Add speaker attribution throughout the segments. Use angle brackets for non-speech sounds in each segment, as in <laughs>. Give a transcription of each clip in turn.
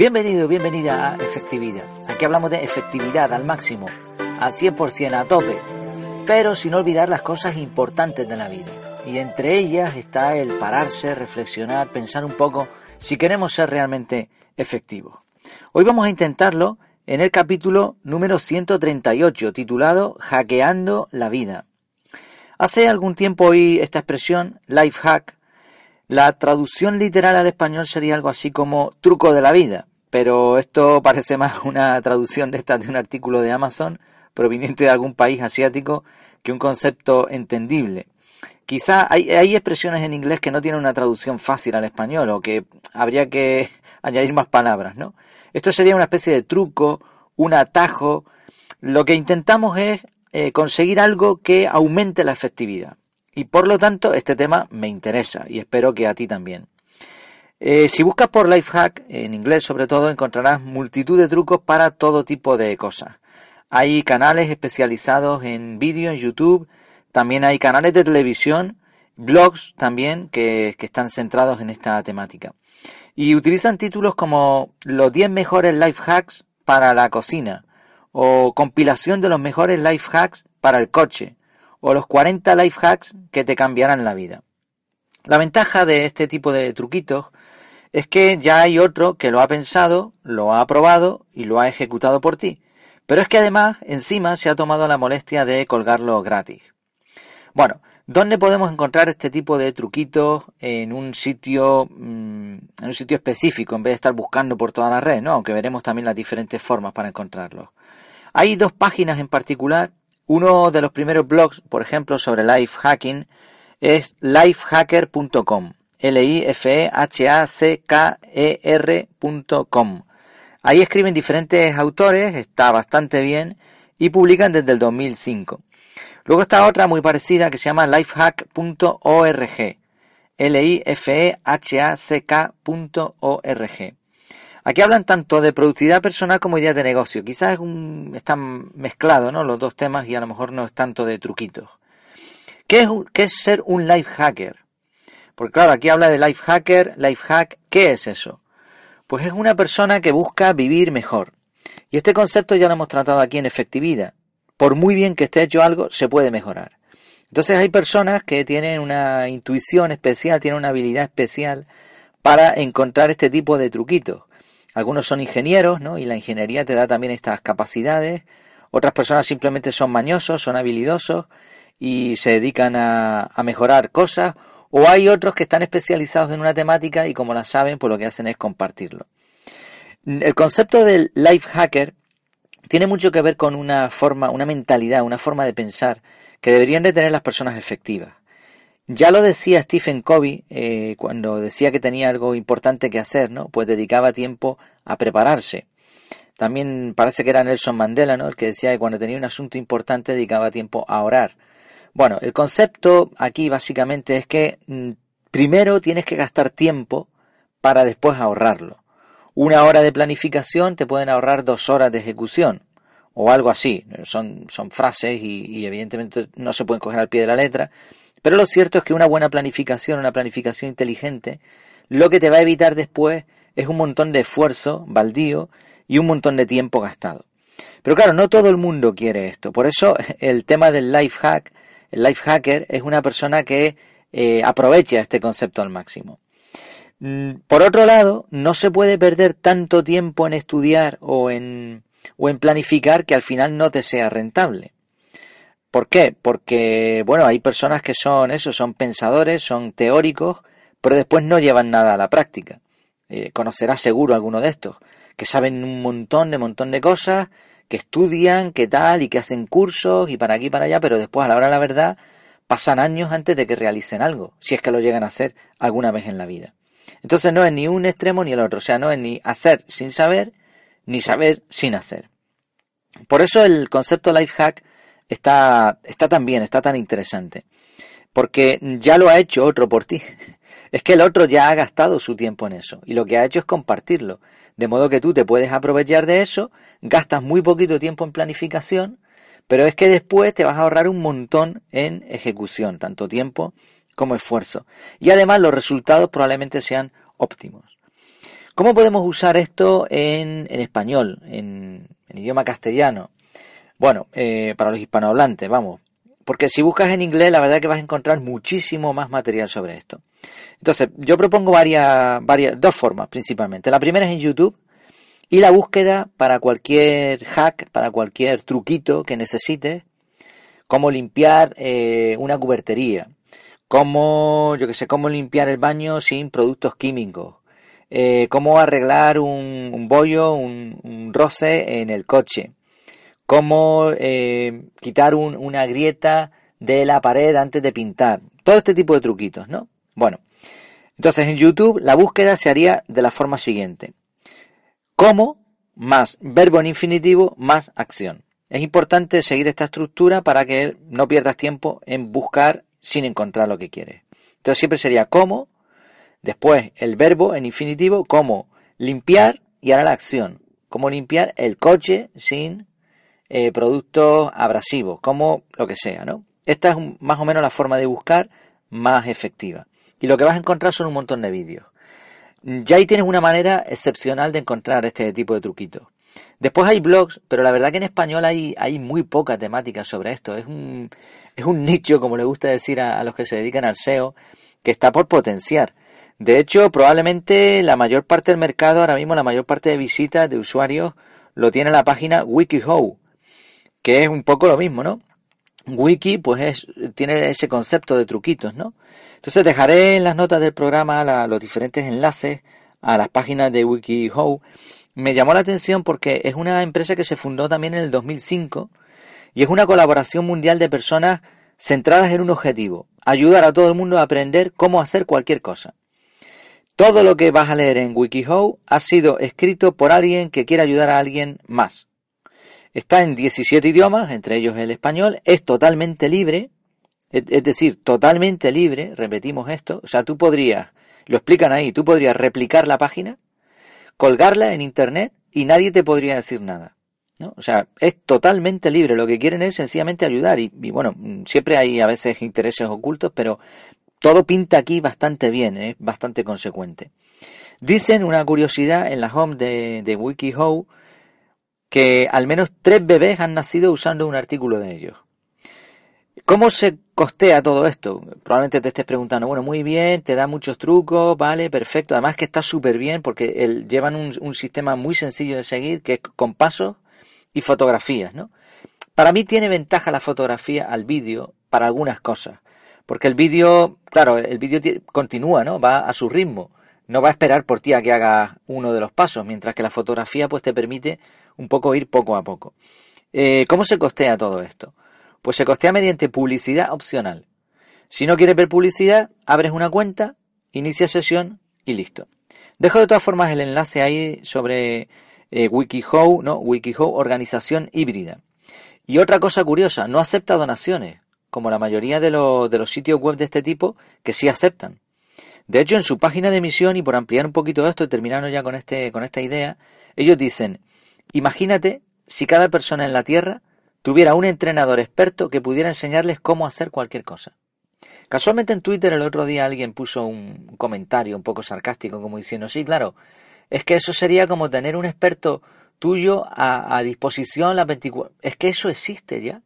Speaker 1: Bienvenido, bienvenida a Efectividad. Aquí hablamos de efectividad al máximo, al 100%, a tope, pero sin olvidar las cosas importantes de la vida. Y entre ellas está el pararse, reflexionar, pensar un poco si queremos ser realmente efectivos. Hoy vamos a intentarlo en el capítulo número 138, titulado Hackeando la vida. Hace algún tiempo oí esta expresión, life hack. La traducción literal al español sería algo así como truco de la vida, pero esto parece más una traducción de esta de un artículo de Amazon proveniente de algún país asiático que un concepto entendible. Quizá hay, hay expresiones en inglés que no tienen una traducción fácil al español o que habría que <laughs> añadir más palabras, ¿no? Esto sería una especie de truco, un atajo. Lo que intentamos es eh, conseguir algo que aumente la efectividad. Y por lo tanto, este tema me interesa y espero que a ti también. Eh, si buscas por Lifehack, en inglés sobre todo, encontrarás multitud de trucos para todo tipo de cosas. Hay canales especializados en vídeo en YouTube, también hay canales de televisión, blogs también que, que están centrados en esta temática. Y utilizan títulos como los 10 mejores life hacks para la cocina, o compilación de los mejores life hacks para el coche, o los 40 life hacks que te cambiarán la vida. La ventaja de este tipo de truquitos es que ya hay otro que lo ha pensado, lo ha aprobado y lo ha ejecutado por ti. Pero es que además encima se ha tomado la molestia de colgarlo gratis. Bueno, ¿Dónde podemos encontrar este tipo de truquitos en un sitio mm, en un sitio específico en vez de estar buscando por toda la red, ¿no? Aunque veremos también las diferentes formas para encontrarlos. Hay dos páginas en particular. Uno de los primeros blogs, por ejemplo, sobre life hacking es lifehacker.com. L I F E H A C K E R.com. Ahí escriben diferentes autores, está bastante bien y publican desde el 2005. Luego está otra muy parecida que se llama lifehack.org. L-I-F-E-H-A-C-K.org. Aquí hablan tanto de productividad personal como ideas de negocio. Quizás están mezclados ¿no? los dos temas y a lo mejor no es tanto de truquitos. ¿Qué es, qué es ser un life hacker? Porque claro, aquí habla de life hacker, life hack. ¿Qué es eso? Pues es una persona que busca vivir mejor. Y este concepto ya lo hemos tratado aquí en efectividad por muy bien que esté hecho algo, se puede mejorar. Entonces hay personas que tienen una intuición especial, tienen una habilidad especial para encontrar este tipo de truquitos. Algunos son ingenieros, ¿no? Y la ingeniería te da también estas capacidades. Otras personas simplemente son mañosos, son habilidosos y se dedican a, a mejorar cosas. O hay otros que están especializados en una temática y como la saben, pues lo que hacen es compartirlo. El concepto del life hacker tiene mucho que ver con una forma, una mentalidad, una forma de pensar que deberían de tener las personas efectivas. Ya lo decía Stephen Covey eh, cuando decía que tenía algo importante que hacer, ¿no? Pues dedicaba tiempo a prepararse. También parece que era Nelson Mandela, ¿no? El que decía que cuando tenía un asunto importante dedicaba tiempo a orar. Bueno, el concepto aquí básicamente es que mm, primero tienes que gastar tiempo para después ahorrarlo. Una hora de planificación te pueden ahorrar dos horas de ejecución o algo así. Son, son frases y, evidentemente no se pueden coger al pie de la letra. Pero lo cierto es que una buena planificación, una planificación inteligente, lo que te va a evitar después es un montón de esfuerzo baldío y un montón de tiempo gastado. Pero claro, no todo el mundo quiere esto. Por eso <laughs> el tema del life hack, el life hacker es una persona que eh, aprovecha este concepto al máximo. Mm, por otro lado, no se puede perder tanto tiempo en estudiar o en, o en planificar que al final no te sea rentable. ¿Por qué? Porque, bueno, hay personas que son eso, son pensadores, son teóricos, pero después no llevan nada a la práctica. Eh, conocerás seguro alguno de estos, que saben un montón de montón de cosas, que estudian, que tal, y que hacen cursos y para aquí y para allá, pero después a la hora de la verdad pasan años antes de que realicen algo, si es que lo llegan a hacer alguna vez en la vida. Entonces no es ni un extremo ni el otro, o sea, no es ni hacer sin saber, ni saber sin hacer. Por eso el concepto life hack está, está tan bien, está tan interesante, porque ya lo ha hecho otro por ti. <laughs> Es que el otro ya ha gastado su tiempo en eso y lo que ha hecho es compartirlo, de modo que tú te puedes aprovechar de eso, gastas muy poquito tiempo en planificación, pero es que después te vas a ahorrar un montón en ejecución, tanto tiempo como esfuerzo. Y además los resultados probablemente sean óptimos. ¿Cómo podemos usar esto en, español, en, idioma castellano? Bueno, eh, para los hispanohablantes, vamos. Porque si buscas en inglés, la verdad que vas a encontrar muchísimo más material sobre esto. Entonces, yo propongo varias, varias, dos formas principalmente. La primera es en YouTube y la búsqueda para cualquier hack, para cualquier truquito que necesites, cómo limpiar eh, una cubertería, cómo, yo que sé, cómo limpiar el baño sin productos químicos, eh, cómo arreglar un, bollo, un, roce en el coche, cómo eh, quitar una grieta de la pared antes de pintar, todo este tipo de truquitos, ¿no? Bueno, entonces en YouTube la búsqueda se haría de la forma siguiente. ¿Cómo? Más verbo en infinitivo más acción. Es importante seguir esta estructura para que no pierdas tiempo en buscar sin encontrar lo que quieres. Entonces siempre sería cómo, después el verbo en infinitivo, cómo limpiar y ahora la acción. Cómo limpiar el coche sin eh, productos abrasivos, como lo que sea, ¿no? Esta es más o menos la forma de buscar más efectiva. Y lo que vas a encontrar son un montón de vídeos. Ya ahí tienes una manera excepcional de encontrar este tipo de truquitos. Después hay blogs, pero la verdad que en español hay, muy poca temática sobre esto. Es un, es un nicho, como le gusta decir a, los que se dedican al SEO, que está por potenciar. De hecho, probablemente la mayor parte del mercado, ahora mismo la mayor parte de visitas de usuarios, lo tiene la página WikiHow, que es un poco lo mismo, ¿no? Wiki, pues es, tiene ese concepto de truquitos, ¿no? Entonces dejaré en las notas del programa los diferentes enlaces a las páginas de WikiHow. Me llamó la atención porque es una empresa que se fundó también en el 2005 y es una colaboración mundial de personas centradas en un objetivo, ayudar a todo el mundo a aprender cómo hacer cualquier cosa. Todo lo que vas a leer en WikiHow ha sido escrito por alguien que quiere ayudar a alguien más. Está en 17 idiomas, entre ellos el español, es totalmente libre es decir, totalmente libre, repetimos esto, o sea, tú podrías, lo explican ahí, tú podrías replicar la página, colgarla en internet y nadie te podría decir nada. ¿no? O sea, es totalmente libre, lo que quieren es sencillamente ayudar y, bueno, siempre hay a veces intereses ocultos, pero todo pinta aquí bastante bien, es ¿eh? bastante consecuente. Dicen una curiosidad en la home de, de WikiHow que al menos tres bebés han nacido usando un artículo de ellos. ¿Cómo se costea todo esto? Probablemente te estés preguntando, bueno, muy bien, te da muchos trucos, vale, perfecto. Además que está súper bien porque llevan un, sistema muy sencillo de seguir, que es con pasos y fotografías, ¿no? Para mí tiene ventaja la fotografía al vídeo para algunas cosas. Porque el vídeo, claro, el vídeo continúa, ¿no? Va a su ritmo. No va a esperar por ti a que hagas uno de los pasos, mientras que la fotografía pues te permite un poco ir poco a poco. Eh, ¿Cómo se costea todo esto? Pues se costea mediante publicidad opcional. Si no quieres ver publicidad, abres una cuenta, inicia sesión y listo. Dejo de todas formas el enlace ahí sobre eh, WikiHow, ¿no? WikiHow, organización híbrida. Y otra cosa curiosa, no acepta donaciones, como la mayoría de, de los sitios web de este tipo que sí aceptan. De hecho, en su página de emisión, y por ampliar un poquito esto y terminando ya con, este, con esta idea, ellos dicen, imagínate si cada persona en la Tierra tuviera un entrenador experto que pudiera enseñarles cómo hacer cualquier cosa. Casualmente en Twitter el otro día alguien puso un comentario un poco sarcástico como diciendo, sí, claro, es que eso sería como tener un experto tuyo a, disposición las 24... Es que eso existe ya.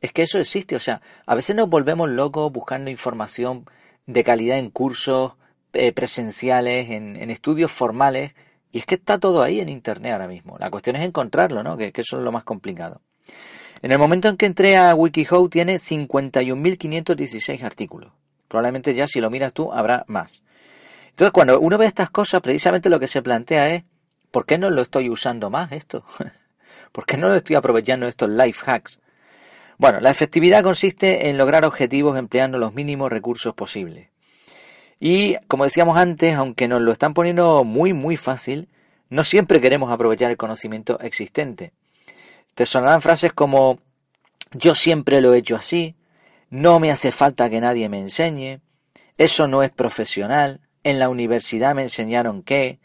Speaker 1: Es que eso existe. O sea, a veces nos volvemos locos buscando información de calidad en cursos eh, presenciales, en, estudios formales, y es que está todo ahí en Internet ahora mismo. La cuestión es encontrarlo, ¿no? Que, eso es lo más complicado. En el momento en que entré a WikiHow tiene 51.516 artículos. Probablemente ya si lo miras tú habrá más. Entonces cuando uno ve estas cosas, precisamente lo que se plantea es, ¿por qué no lo estoy usando más esto? <laughs> ¿Por qué no lo estoy aprovechando estos life hacks? Bueno, la efectividad consiste en lograr objetivos empleando los mínimos recursos posibles. Y como decíamos antes, aunque nos lo están poniendo muy muy fácil, no siempre queremos aprovechar el conocimiento existente. Te sonarán frases como yo siempre lo he hecho así, no me hace falta que nadie me enseñe, eso no es profesional, en la universidad me enseñaron que,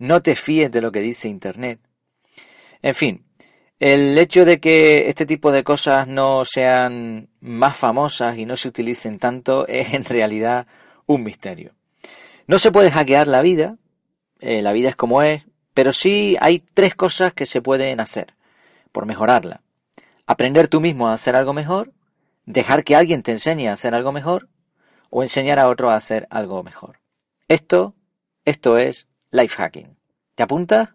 Speaker 1: no te fíes de lo que dice Internet. En fin, el hecho de que este tipo de cosas no sean más famosas y no se utilicen tanto <laughs> es en realidad un misterio. No se puede hackear la vida, eh, la vida es como es, pero sí hay tres cosas que se pueden hacer por mejorarla. Aprender tú mismo a hacer algo mejor, dejar que alguien te enseñe a hacer algo mejor o enseñar a otro a hacer algo mejor. Esto, esto es life hacking. ¿Te apuntas?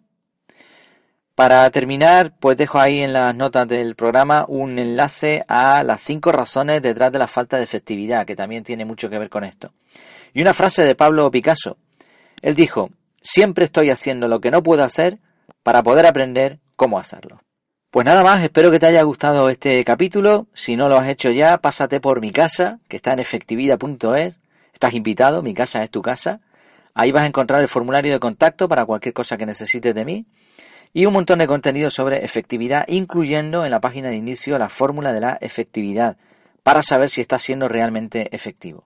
Speaker 1: Para terminar, pues dejo ahí en las notas del programa un enlace a las cinco razones detrás de la falta de efectividad, que también tiene mucho que ver con esto. Y una frase de Pablo Picasso. Él dijo, siempre estoy haciendo lo que no puedo hacer para poder aprender cómo hacerlo. Pues nada más, espero que te haya gustado este capítulo. Si no lo has hecho ya, pásate por mi casa, que está en efectividad.es. Estás invitado, mi casa es tu casa. Ahí vas a encontrar el formulario de contacto para cualquier cosa que necesites de mí y un montón de contenido sobre efectividad, incluyendo en la página de inicio la fórmula de la efectividad, para saber si está siendo realmente efectivo.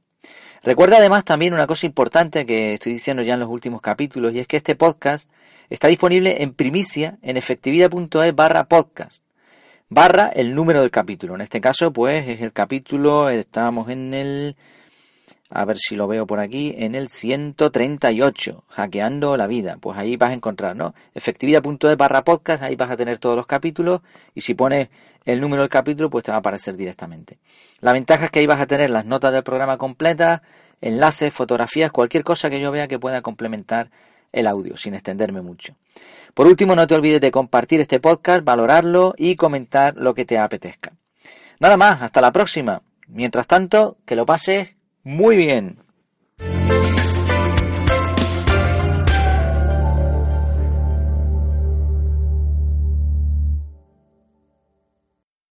Speaker 1: Recuerda además también una cosa importante que estoy diciendo ya en los últimos capítulos, y es que este podcast está disponible en primicia en efectividad.es barra podcast, barra el número del capítulo. En este caso, pues es el capítulo, estábamos en el a ver si lo veo por aquí, en el 138, hackeando la vida. Pues ahí vas a encontrar, ¿no? Efectividad.es barra podcast, ahí vas a tener todos los capítulos y si pones el número del capítulo, pues te va a aparecer directamente. La ventaja es que ahí vas a tener las notas del programa completas, enlaces, fotografías, cualquier cosa que yo vea que pueda complementar el audio, sin extenderme mucho. Por último, no te olvides de compartir este podcast, valorarlo y comentar lo que te apetezca. Nada más, hasta la próxima. Mientras tanto, que lo pases muy bien.